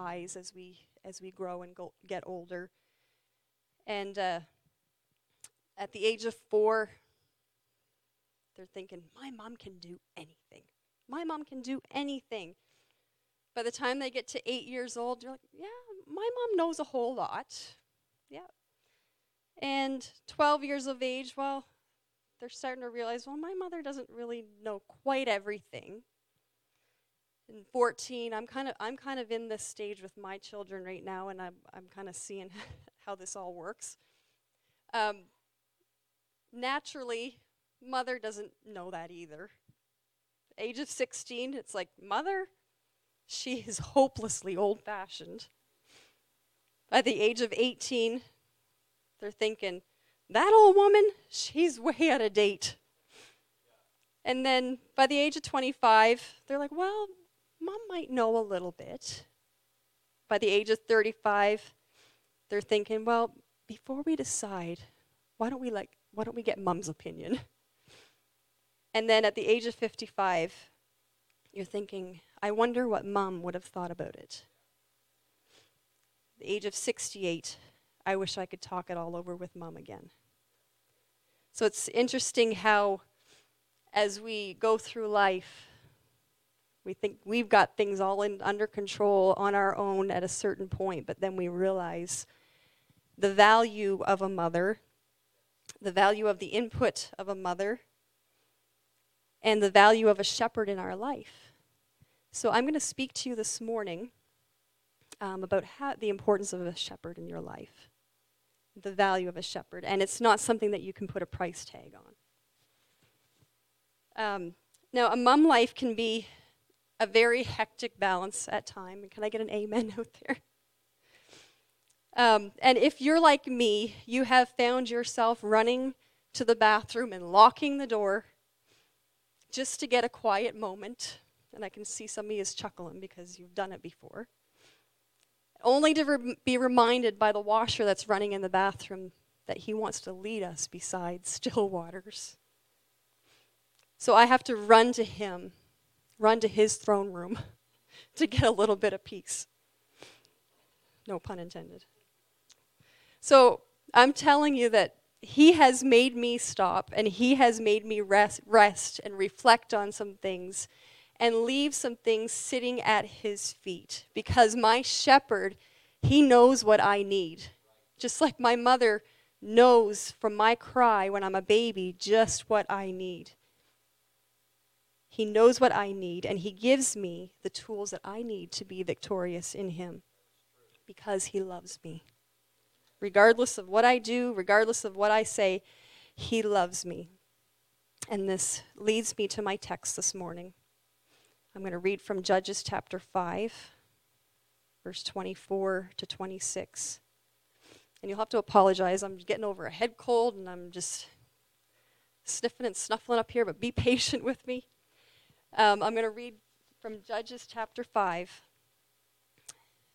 Eyes as we as we grow and go get older. And uh, at the age of four, they're thinking, "My mom can do anything. My mom can do anything." By the time they get to eight years old, you're like, "Yeah, my mom knows a whole lot." Yeah. And 12 years of age, well, they're starting to realize, well, my mother doesn't really know quite everything. And 14, I'm kind of I'm kind of in this stage with my children right now, and I'm I'm kind of seeing how this all works. Um, naturally, mother doesn't know that either. Age of 16, it's like mother, she is hopelessly old-fashioned. By the age of 18, they're thinking, that old woman, she's way out of date. And then by the age of 25, they're like, well, mom might know a little bit. By the age of 35, they're thinking, well, before we decide, why don't we like why don't we get mom's opinion? And then at the age of 55, you're thinking, I wonder what mom would have thought about it. The age of 68, I wish I could talk it all over with mom again. So it's interesting how, as we go through life, we think we've got things all in, under control on our own at a certain point, but then we realize the value of a mother, the value of the input of a mother, and the value of a shepherd in our life. So I'm going to speak to you this morning um, about how, the importance of a shepherd in your life the value of a shepherd, and it's not something that you can put a price tag on. Um, now, a mum life can be a very hectic balance at time. Can I get an amen out there? Um, and if you're like me, you have found yourself running to the bathroom and locking the door just to get a quiet moment. And I can see some of you is chuckling because you've done it before only to re- be reminded by the washer that's running in the bathroom that he wants to lead us beside still waters. So I have to run to him, run to his throne room to get a little bit of peace. No pun intended. So I'm telling you that he has made me stop and he has made me rest, rest and reflect on some things and leave some things sitting at his feet because my shepherd, he knows what I need. Just like my mother knows from my cry when I'm a baby just what I need. He knows what I need, and He gives me the tools that I need to be victorious in Him because He loves me. Regardless of what I do, regardless of what I say, He loves me. And this leads me to my text this morning. I'm going to read from Judges chapter 5, verse 24 to 26. And you'll have to apologize. I'm getting over a head cold and I'm just sniffing and snuffling up here, but be patient with me. Um, I'm going to read from Judges chapter 5,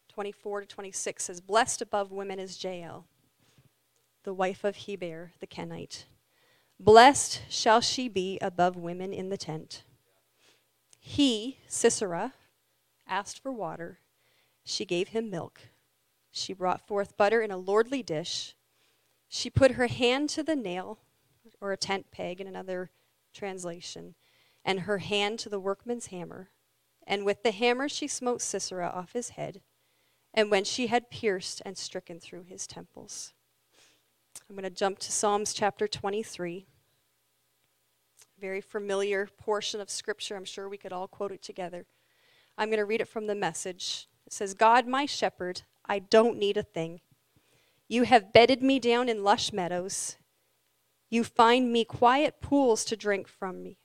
24 to 26 says, Blessed above women is Jael, the wife of Heber the Kenite. Blessed shall she be above women in the tent. He, Sisera, asked for water. She gave him milk. She brought forth butter in a lordly dish. She put her hand to the nail, or a tent peg in another translation, and her hand to the workman's hammer. And with the hammer she smote Sisera off his head, and when she had pierced and stricken through his temples. I'm going to jump to Psalms chapter 23 very familiar portion of Scripture. I'm sure we could all quote it together. I'm going to read it from the message. It says, God, my shepherd, I don't need a thing. You have bedded me down in lush meadows. You find me quiet pools to drink from me.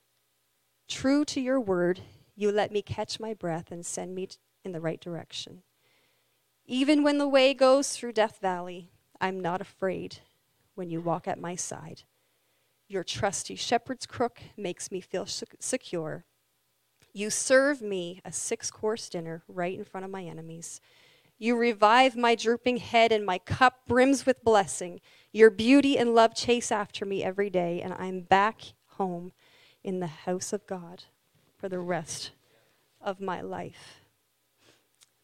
True to your word, you let me catch my breath and send me in the right direction. Even when the way goes through Death Valley, I'm not afraid when you walk at my side. Your trusty shepherd's crook makes me feel secure. You serve me a six course dinner right in front of my enemies. You revive my drooping head, and my cup brims with blessing. Your beauty and love chase after me every day, and I'm back home in the house of God for the rest of my life.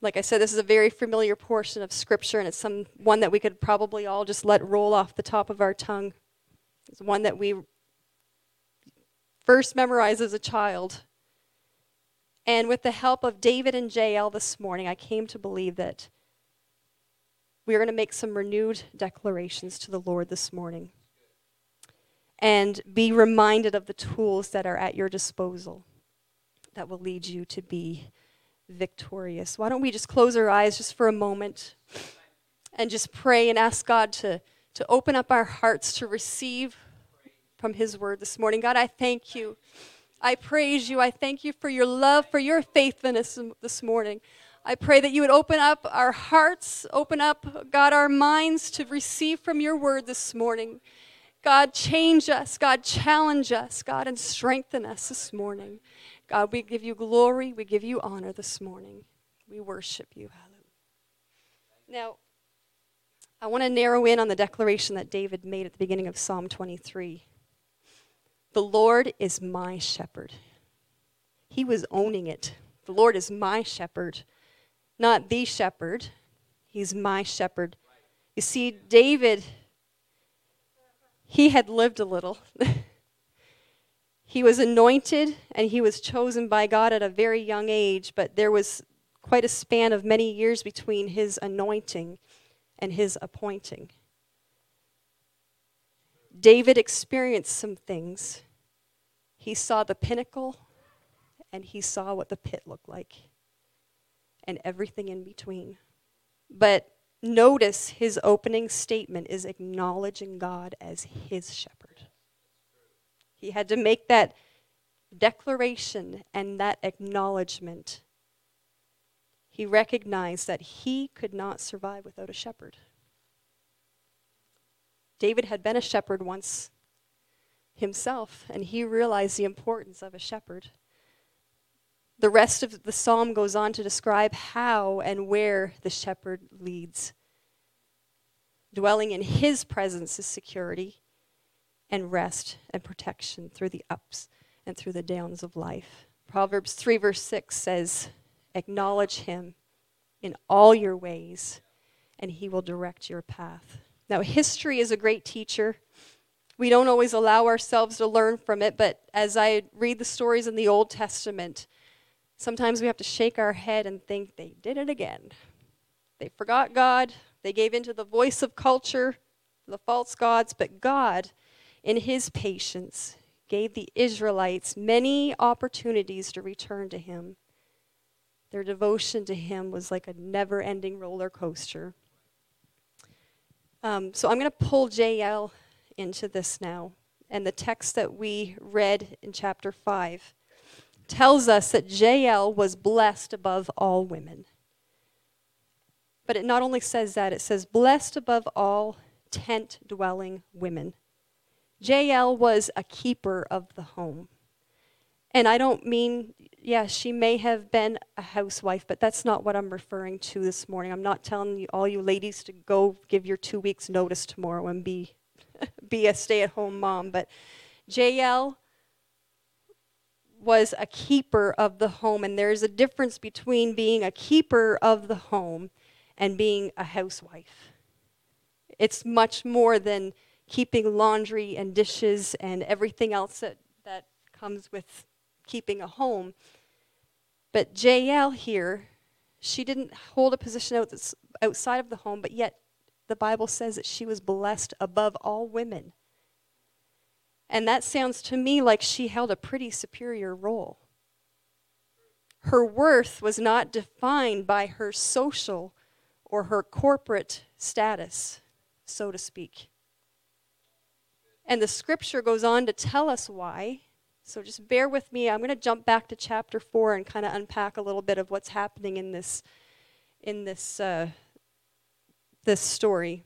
Like I said, this is a very familiar portion of Scripture, and it's some one that we could probably all just let roll off the top of our tongue. It's one that we first memorized as a child. And with the help of David and Jael this morning, I came to believe that we are going to make some renewed declarations to the Lord this morning and be reminded of the tools that are at your disposal that will lead you to be victorious. Why don't we just close our eyes just for a moment and just pray and ask God to to open up our hearts to receive from His word this morning. God, I thank you. I praise you. I thank you for your love, for your faithfulness this morning. I pray that you would open up our hearts, open up, God, our minds to receive from your word this morning. God, change us. God, challenge us. God, and strengthen us this morning. God, we give you glory. We give you honor this morning. We worship you. Hallelujah. Now, I want to narrow in on the declaration that David made at the beginning of Psalm 23. The Lord is my shepherd. He was owning it. The Lord is my shepherd, not the shepherd. He's my shepherd. You see, David, he had lived a little. he was anointed and he was chosen by God at a very young age, but there was quite a span of many years between his anointing and his appointing. David experienced some things. He saw the pinnacle and he saw what the pit looked like and everything in between. But notice his opening statement is acknowledging God as his shepherd. He had to make that declaration and that acknowledgement he recognized that he could not survive without a shepherd. David had been a shepherd once himself, and he realized the importance of a shepherd. The rest of the psalm goes on to describe how and where the shepherd leads. Dwelling in his presence is security and rest and protection through the ups and through the downs of life. Proverbs 3, verse 6 says, Acknowledge him in all your ways, and he will direct your path. Now, history is a great teacher. We don't always allow ourselves to learn from it, but as I read the stories in the Old Testament, sometimes we have to shake our head and think they did it again. They forgot God, they gave in to the voice of culture, the false gods, but God, in his patience, gave the Israelites many opportunities to return to him. Their devotion to Him was like a never ending roller coaster. Um, so I'm going to pull Jael into this now. And the text that we read in chapter 5 tells us that Jael was blessed above all women. But it not only says that, it says, blessed above all tent dwelling women. Jael was a keeper of the home. And I don't mean yeah, she may have been a housewife, but that's not what I'm referring to this morning. I'm not telling you, all you ladies to go give your two weeks' notice tomorrow and be, be a stay at home mom. But Jael was a keeper of the home, and there's a difference between being a keeper of the home and being a housewife. It's much more than keeping laundry and dishes and everything else that, that comes with keeping a home. But Jael here, she didn't hold a position outside of the home, but yet the Bible says that she was blessed above all women. And that sounds to me like she held a pretty superior role. Her worth was not defined by her social or her corporate status, so to speak. And the scripture goes on to tell us why So just bear with me. I'm going to jump back to chapter 4 and kind of unpack a little bit of what's happening in this in this uh, this story.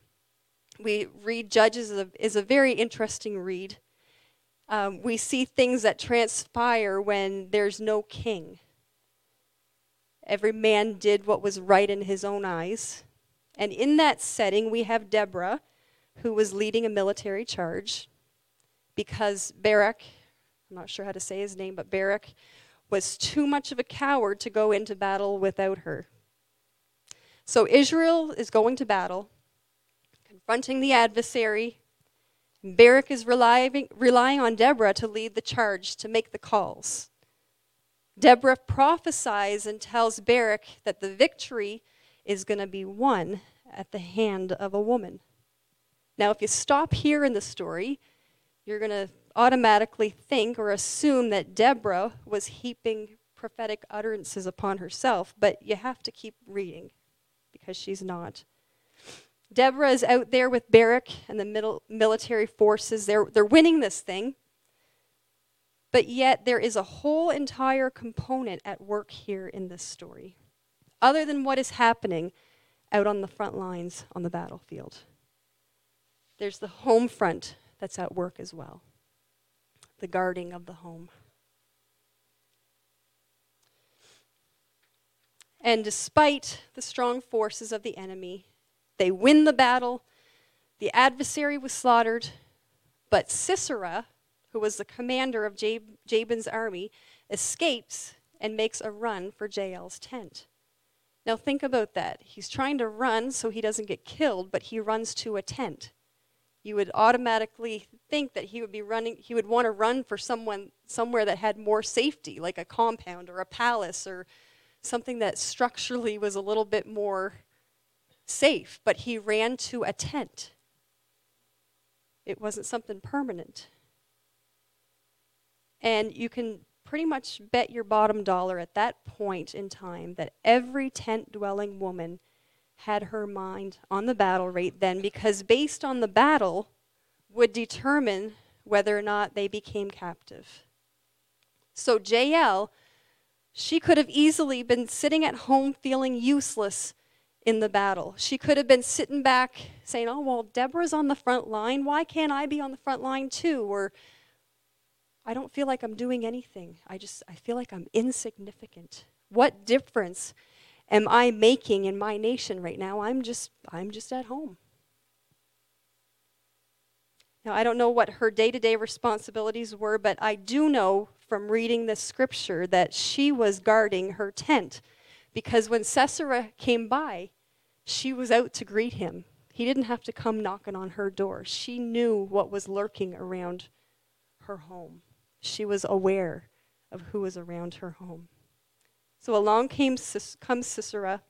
We read Judges is a, is a very interesting read. Um, we see things that transpire when there's no king. Every man did what was right in his own eyes. And in that setting, we have Deborah, who was leading a military charge because Barak, I'm not sure how to say his name, but Barak was too much of a coward to go into battle without her. So Israel is going to battle, confronting the adversary. Barak is relying, relying on Deborah to lead the charge, to make the calls. Deborah prophesies and tells Barak that the victory is going to be won at the hand of a woman. Now, if you stop here in the story, you're going to automatically think or assume that Deborah was heaping prophetic utterances upon herself, but you have to keep reading because she's not. Deborah is out there with Barak and the middle military forces. They're, they're winning this thing. But yet, there is a whole entire component at work here in this story, other than what is happening out on the front lines on the battlefield. There's the home front that's at work as well the guarding of the home. And despite the strong forces of the enemy, they win the battle. The adversary was slaughtered, but Sisera, who was the commander of Jab- Jabin's army, escapes and makes a run for Jael's tent. Now think about that. He's trying to run so he doesn't get killed, but he runs to a tent you would automatically think that he would be running he would want to run for someone somewhere that had more safety like a compound or a palace or something that structurally was a little bit more safe but he ran to a tent it wasn't something permanent and you can pretty much bet your bottom dollar at that point in time that every tent dwelling woman had her mind on the battle right then because based on the battle would determine whether or not they became captive. So Jael, she could have easily been sitting at home feeling useless in the battle. She could have been sitting back saying, "Oh, well, Deborah's on the front line. Why can't I be on the front line too?" Or I don't feel like I'm doing anything. I just I feel like I'm insignificant. What difference am I making in my nation right now? I'm just I'm just at home. Now, I don't know what her day to day responsibilities were, but I do know from reading the scripture that she was guarding her tent because when Sisera came by, she was out to greet him. He didn't have to come knocking on her door. She knew what was lurking around her home, she was aware of who was around her home. So along came, comes Sisera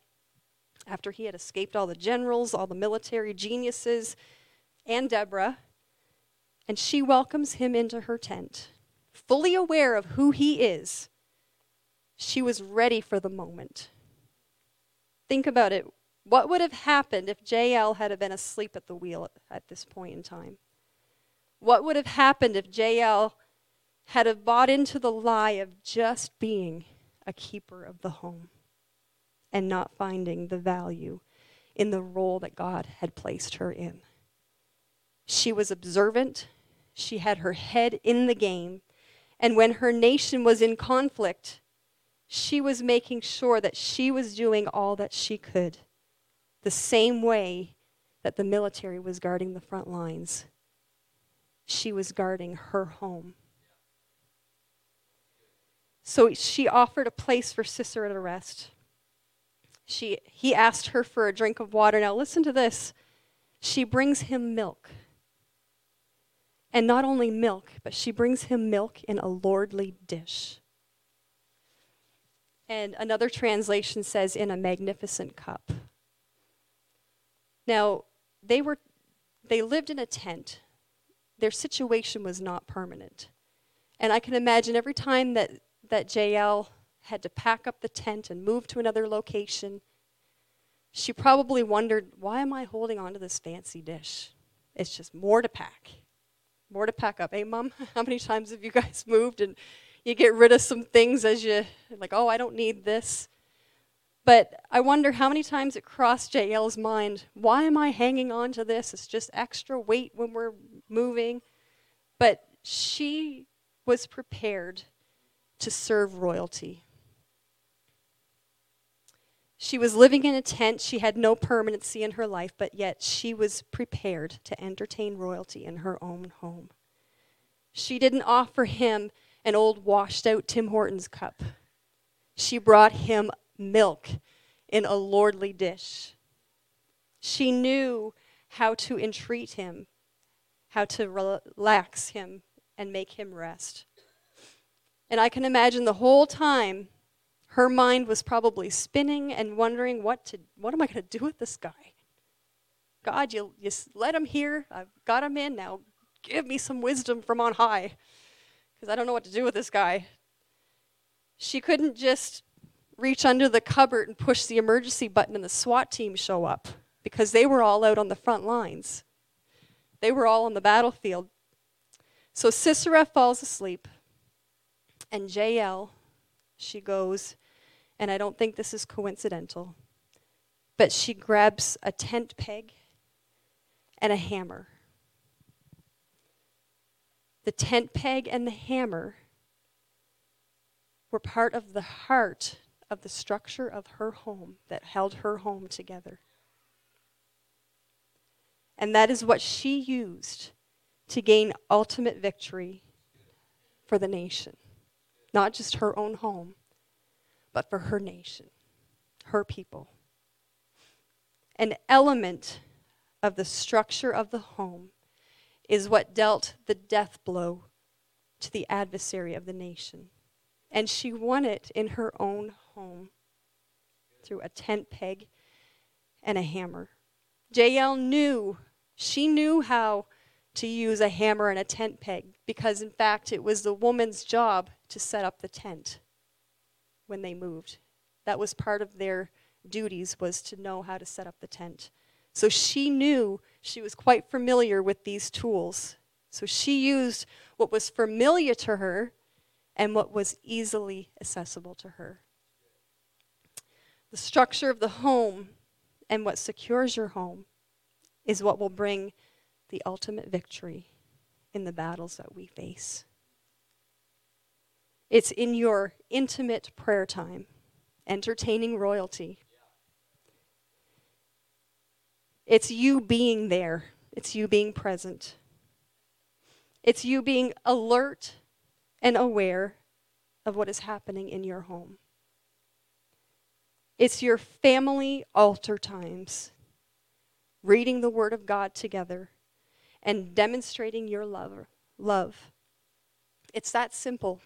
after he had escaped all the generals, all the military geniuses, and Deborah, and she welcomes him into her tent. Fully aware of who he is, she was ready for the moment. Think about it. What would have happened if Jael had been asleep at the wheel at this point in time? What would have happened if Jael had have bought into the lie of just being a keeper of the home and not finding the value in the role that God had placed her in. She was observant, she had her head in the game, and when her nation was in conflict, she was making sure that she was doing all that she could, the same way that the military was guarding the front lines. She was guarding her home. So she offered a place for Sisera to rest. She, he asked her for a drink of water. Now, listen to this. She brings him milk. And not only milk, but she brings him milk in a lordly dish. And another translation says, in a magnificent cup. Now, they, were, they lived in a tent. Their situation was not permanent. And I can imagine every time that that Jael had to pack up the tent and move to another location, she probably wondered, why am I holding on to this fancy dish? It's just more to pack, more to pack up. Hey, Mom, how many times have you guys moved and you get rid of some things as you, like, oh, I don't need this. But I wonder how many times it crossed Jael's mind, why am I hanging on to this? It's just extra weight when we're moving. But she was prepared to serve royalty. She was living in a tent. She had no permanency in her life, but yet she was prepared to entertain royalty in her own home. She didn't offer him an old washed out Tim Hortons cup. She brought him milk in a lordly dish. She knew how to entreat him, how to relax him, and make him rest. And I can imagine the whole time her mind was probably spinning and wondering what to what am I going to do with this guy? God, you, you let him here. I've got him in. Now give me some wisdom from on high because I don't know what to do with this guy. She couldn't just reach under the cupboard and push the emergency button and the SWAT team show up because they were all out on the front lines. They were all on the battlefield. So Sisera falls asleep, and Jael, she goes, and I don't think this is coincidental, but she grabs a tent peg and a hammer. The tent peg and the hammer were part of the heart of the structure of her home that held her home together. And that is what she used to gain ultimate victory for the nation. Not just her own home, but for her nation, her people. An element of the structure of the home is what dealt the death blow to the adversary of the nation. And she won it in her own home through a tent peg and a hammer. Jael knew, she knew how to use a hammer and a tent peg because, in fact, it was the woman's job to set up the tent when they moved. That was part of their duties was to know how to set up the tent. So she knew she was quite familiar with these tools. So she used what was familiar to her and what was easily accessible to her. The structure of the home and what secures your home is what will bring the ultimate victory in the battles that we face. It's in your intimate prayer time, entertaining royalty it's you being there, it's you being present. It's you being alert and aware of what is happening in your home. It's your family altar times, reading the Word of God together and demonstrating your love. love. It's that simple.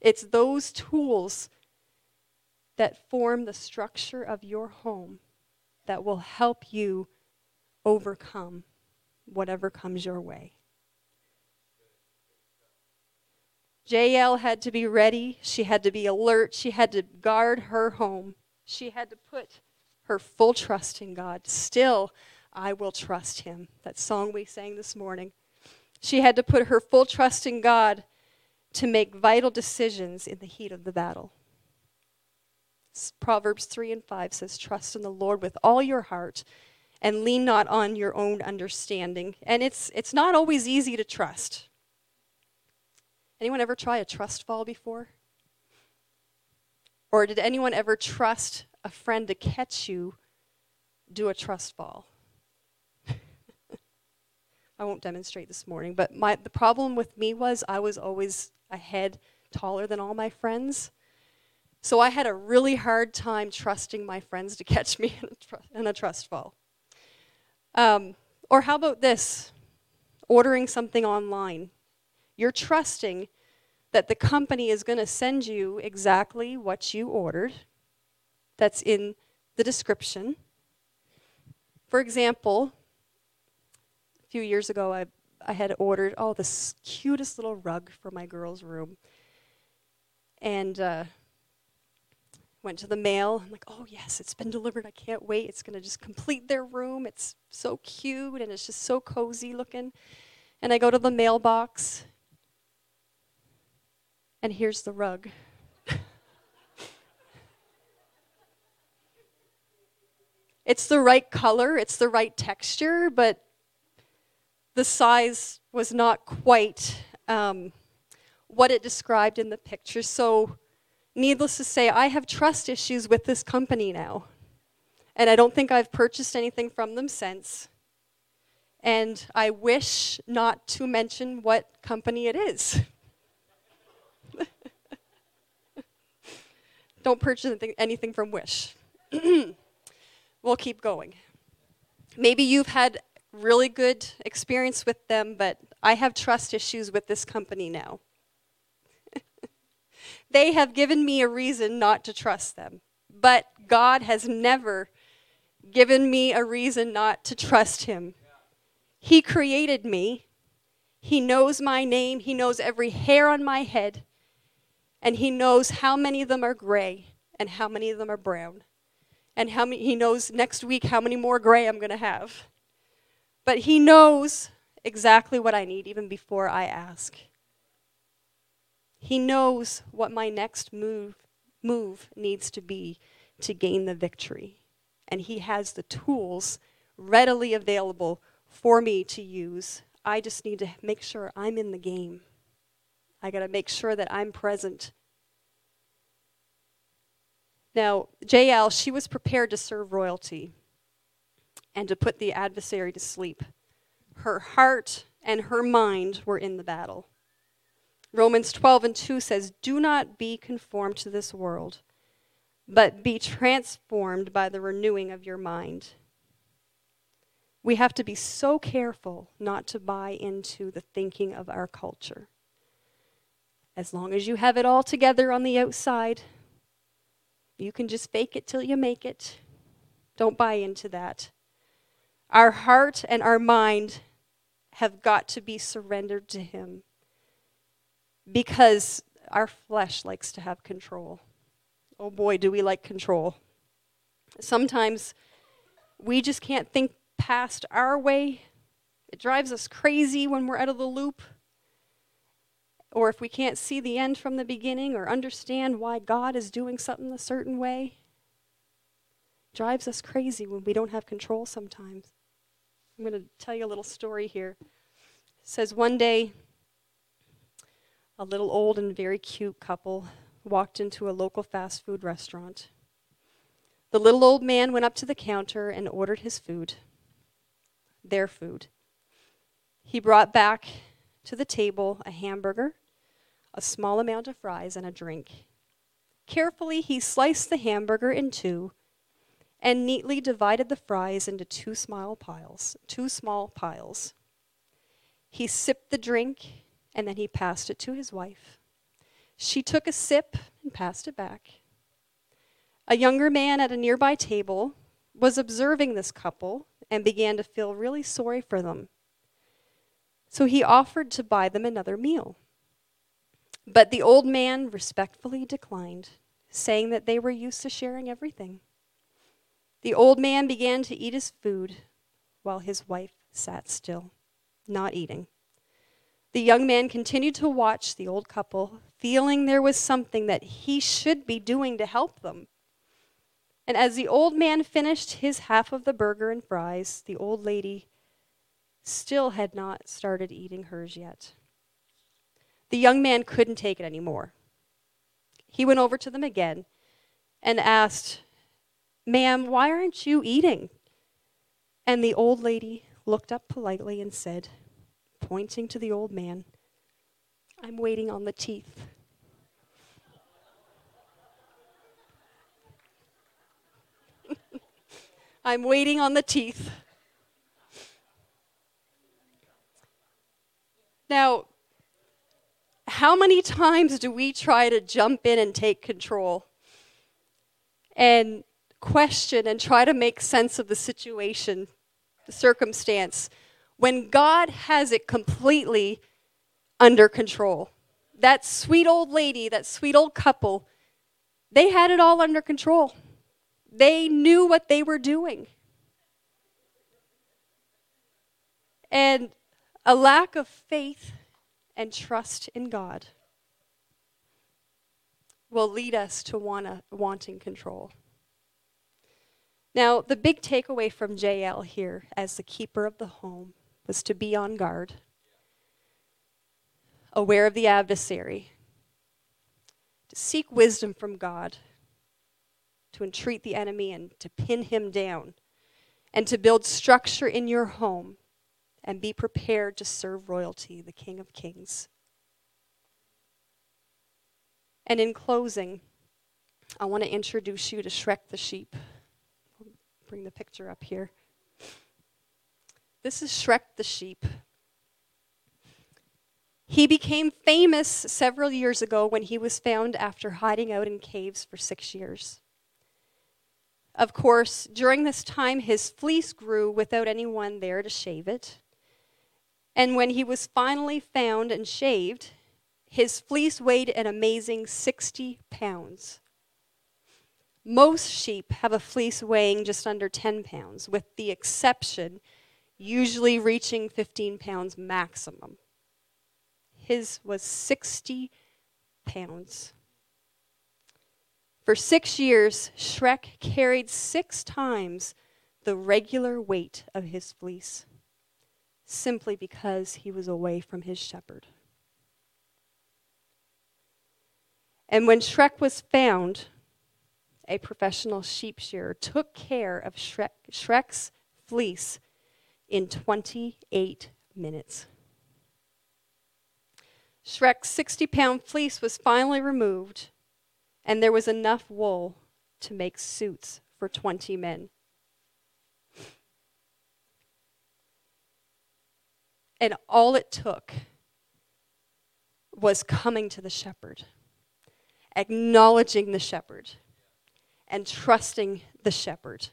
It's those tools that form the structure of your home that will help you overcome whatever comes your way. Jael had to be ready. She had to be alert. She had to guard her home. She had to put her full trust in God. Still, I will trust him. That song we sang this morning. She had to put her full trust in God to make vital decisions in the heat of the battle. Proverbs 3 and 5 says, Trust in the Lord with all your heart and lean not on your own understanding. And it's, it's not always easy to trust. Anyone ever try a trust fall before? Or did anyone ever trust a friend to catch you do a trust fall? I won't demonstrate this morning, but my, the problem with me was I was always a head taller than all my friends. So I had a really hard time trusting my friends to catch me in a, tr- in a trust fall. Um, or how about this? Ordering something online. You're trusting that the company is going to send you exactly what you ordered. That's in the description. For example, a few years ago, I, I had ordered, oh, this cutest little rug for my girl's room. And uh, went to the mail. I'm like, oh, yes, it's been delivered. I can't wait. It's going to just complete their room. It's so cute and it's just so cozy looking. And I go to the mailbox, and here's the rug. it's the right color, it's the right texture, but the size was not quite um, what it described in the picture. So, needless to say, I have trust issues with this company now. And I don't think I've purchased anything from them since. And I wish not to mention what company it is. don't purchase anything from Wish. we'll keep going. Maybe you've had really good experience with them, but I have trust issues with this company now. They have given me a reason not to trust them, but God has never given me a reason not to trust Him. He created me, He knows my name, He knows every hair on my head, and He knows how many of them are gray and how many of them are brown. And how many, he knows next week how many more gray I'm going to have. But He knows exactly what I need even before I ask. He knows what my next move, move needs to be to gain the victory. And He has the tools readily available for me to use. I just need to make sure I'm in the game. I got to make sure that I'm present. Now, Jael, she was prepared to serve royalty and to put the adversary to sleep. Her heart and her mind were in the battle. Romans 12 and 2 says, Do not be conformed to this world, but be transformed by the renewing of your mind. We have to be so careful not to buy into the thinking of our culture. As long as you have it all together on the outside, you can just fake it till you make it. Don't buy into that. Our heart and our mind have got to be surrendered to Him because our flesh likes to have control. Oh boy, do we like control. Sometimes we just can't think past our way. It drives us crazy when we're out of the loop. Or if we can't see the end from the beginning or understand why God is doing something a certain way. Drives us crazy when we don't have control sometimes. I'm going to tell you a little story here. It says one day, a little old and very cute couple walked into a local fast food restaurant. The little old man went up to the counter and ordered his food, their food. He brought back to the table a hamburger, a small amount of fries, and a drink. Carefully, he sliced the hamburger in two and neatly divided the fries into two small piles, two small piles. He sipped the drink and then he passed it to his wife. She took a sip and passed it back. A younger man at a nearby table was observing this couple and began to feel really sorry for them. So he offered to buy them another meal. But the old man respectfully declined, saying that they were used to sharing everything. The old man began to eat his food while his wife sat still, not eating. The young man continued to watch the old couple, feeling there was something that he should be doing to help them. And as the old man finished his half of the burger and fries, the old lady still had not started eating hers yet. The young man couldn't take it anymore. He went over to them again and asked, Ma'am, why aren't you eating? And the old lady looked up politely and said, pointing to the old man, I'm waiting on the teeth. I'm waiting on the teeth. Now, how many times do we try to jump in and take control? And question and try to make sense of the situation, the circumstance, when God has it completely under control. That sweet old lady, that sweet old couple, they had it all under control. They knew what they were doing. And a lack of faith and trust in God will lead us to wanna, wanting control. Now, the big takeaway from Jael here as the keeper of the home was to be on guard, aware of the adversary, to seek wisdom from God, to entreat the enemy and to pin him down, and to build structure in your home and be prepared to serve royalty, the King of Kings. And in closing, I want to introduce you to Shrek the sheep. Bring the picture up here. This is Shrek the sheep. He became famous several years ago when he was found after hiding out in caves for six years. Of course, during this time, his fleece grew without anyone there to shave it. And when he was finally found and shaved, his fleece weighed an amazing 60 pounds. Most sheep have a fleece weighing just under 10 pounds, with the exception usually reaching 15 pounds maximum. His was 60 pounds. For six years, Shrek carried six times the regular weight of his fleece, simply because he was away from his shepherd. And when Shrek was found, a professional sheep shearer took care of Shrek, Shrek's fleece in 28 minutes. Shrek's 60 pound fleece was finally removed, and there was enough wool to make suits for 20 men. And all it took was coming to the shepherd, acknowledging the shepherd, and trusting the shepherd.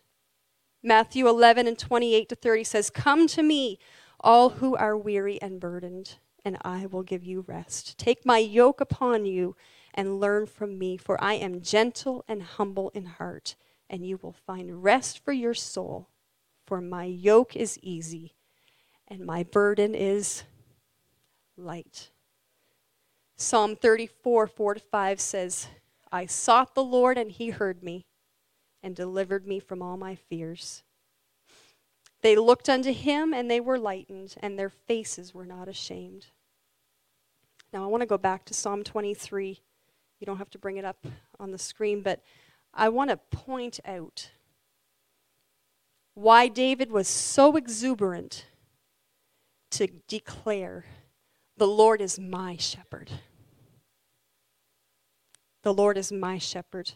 Matthew 11 and 28 to 30 says, Come to me, all who are weary and burdened and I will give you rest. Take my yoke upon you and learn from me, for I am gentle and humble in heart, and you will find rest for your soul. For my yoke is easy and my burden is light. Psalm 34, 4 to 5 says, I sought the Lord, and he heard me and delivered me from all my fears. They looked unto him, and they were lightened, and their faces were not ashamed. Now, I want to go back to Psalm 23. You don't have to bring it up on the screen, but I want to point out why David was so exuberant to declare, The Lord is my shepherd. The Lord is my shepherd.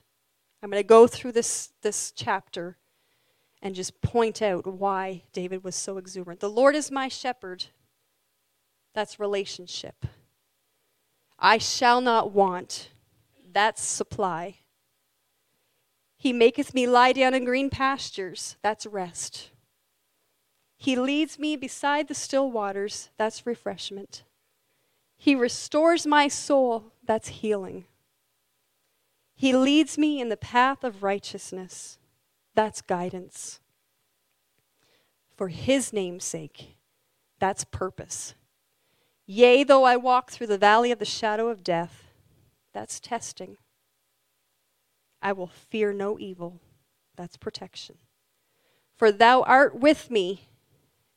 I'm going to go through this, this chapter and just point out why David was so exuberant. The Lord is my shepherd. That's relationship. I shall not want. That's supply. He maketh me lie down in green pastures. That's rest. He leads me beside the still waters. That's refreshment. He restores my soul. That's healing. He leads me in the path of righteousness that's guidance. For his name's sake, that's purpose. Yea, though I walk through the valley of the shadow of death, that's testing. I will fear no evil, that's protection. For thou art with me,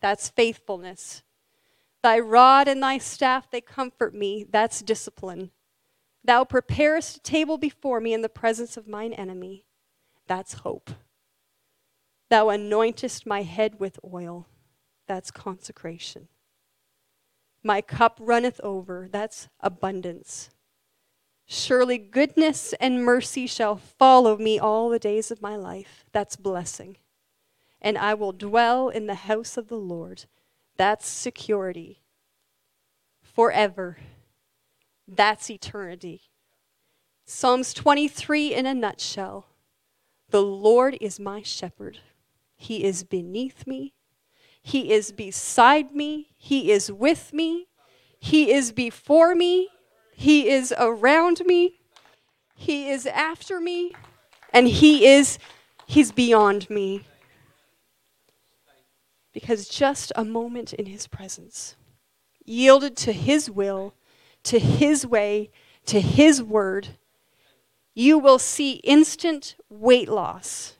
that's faithfulness. Thy rod and thy staff, they comfort me, that's discipline. Thou preparest a table before me in the presence of mine enemy, that's hope. Thou anointest my head with oil. That's consecration. My cup runneth over. That's abundance. Surely goodness and mercy shall follow me all the days of my life. That's blessing. And I will dwell in the house of the Lord. That's security. Forever. That's eternity. Psalms 23 in a nutshell. The Lord is my shepherd. He is beneath me. He is beside me. He is with me. He is before me. He is around me. He is after me. And He is, He's beyond me. Because just a moment in His presence yielded to His will, to His way, to His word, you will see instant weight loss.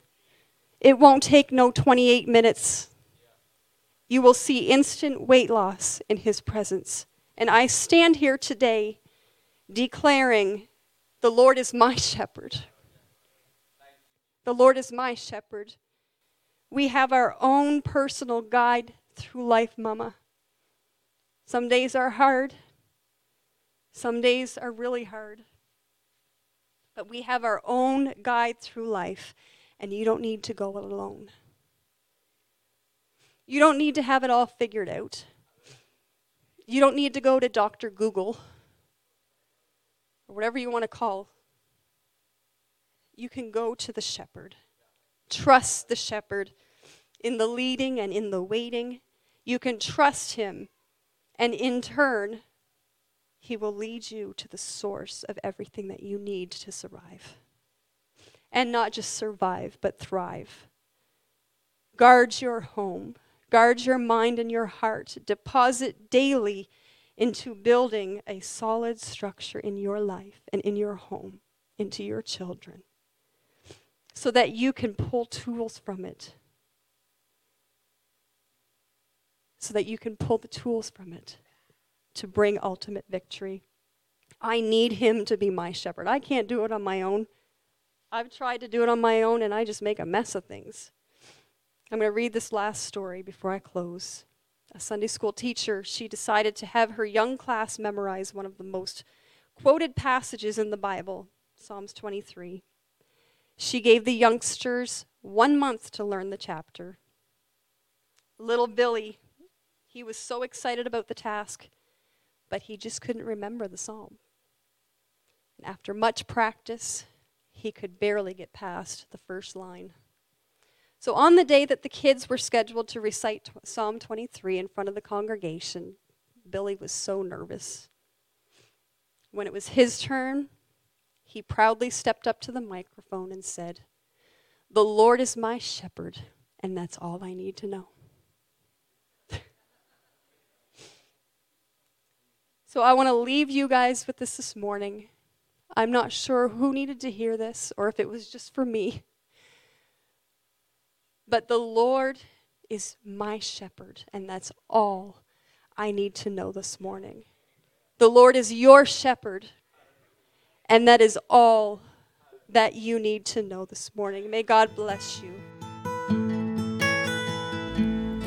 It won't take no 28 minutes. You will see instant weight loss in His presence. And I stand here today declaring, The Lord is my shepherd. The Lord is my shepherd. We have our own personal guide through life, Mama. Some days are hard, some days are really hard. But we have our own guide through life, and you don't need to go it alone. You don't need to have it all figured out. You don't need to go to Dr. Google or whatever you want to call. You can go to the shepherd. Trust the shepherd in the leading and in the waiting. You can trust him, and in turn, he will lead you to the source of everything that you need to survive. And not just survive, but thrive. Guard your home, guard your mind and your heart. Deposit daily into building a solid structure in your life and in your home, into your children, so that you can pull tools from it so that you can pull the tools from it to bring ultimate victory. I need him to be my shepherd. I can't do it on my own. I've tried to do it on my own and I just make a mess of things. I'm going to read this last story before I close. A Sunday school teacher, she decided to have her young class memorize one of the most quoted passages in the Bible, Psalms 23. She gave the youngsters one month to learn the chapter. Little Billy he was so excited about the task, but he just couldn't remember the psalm. And after much practice, he could barely get past the first line. So, on the day that the kids were scheduled to recite Psalm 23 in front of the congregation, Billy was so nervous. When it was his turn, he proudly stepped up to the microphone and said, The Lord is my shepherd, and that's all I need to know. So I want to leave you guys with this this morning. I'm not sure who needed to hear this or if it was just for me. But the Lord is my shepherd, and that's all I need to know this morning. The Lord is your shepherd, and that is all that you need to know this morning. May God bless you.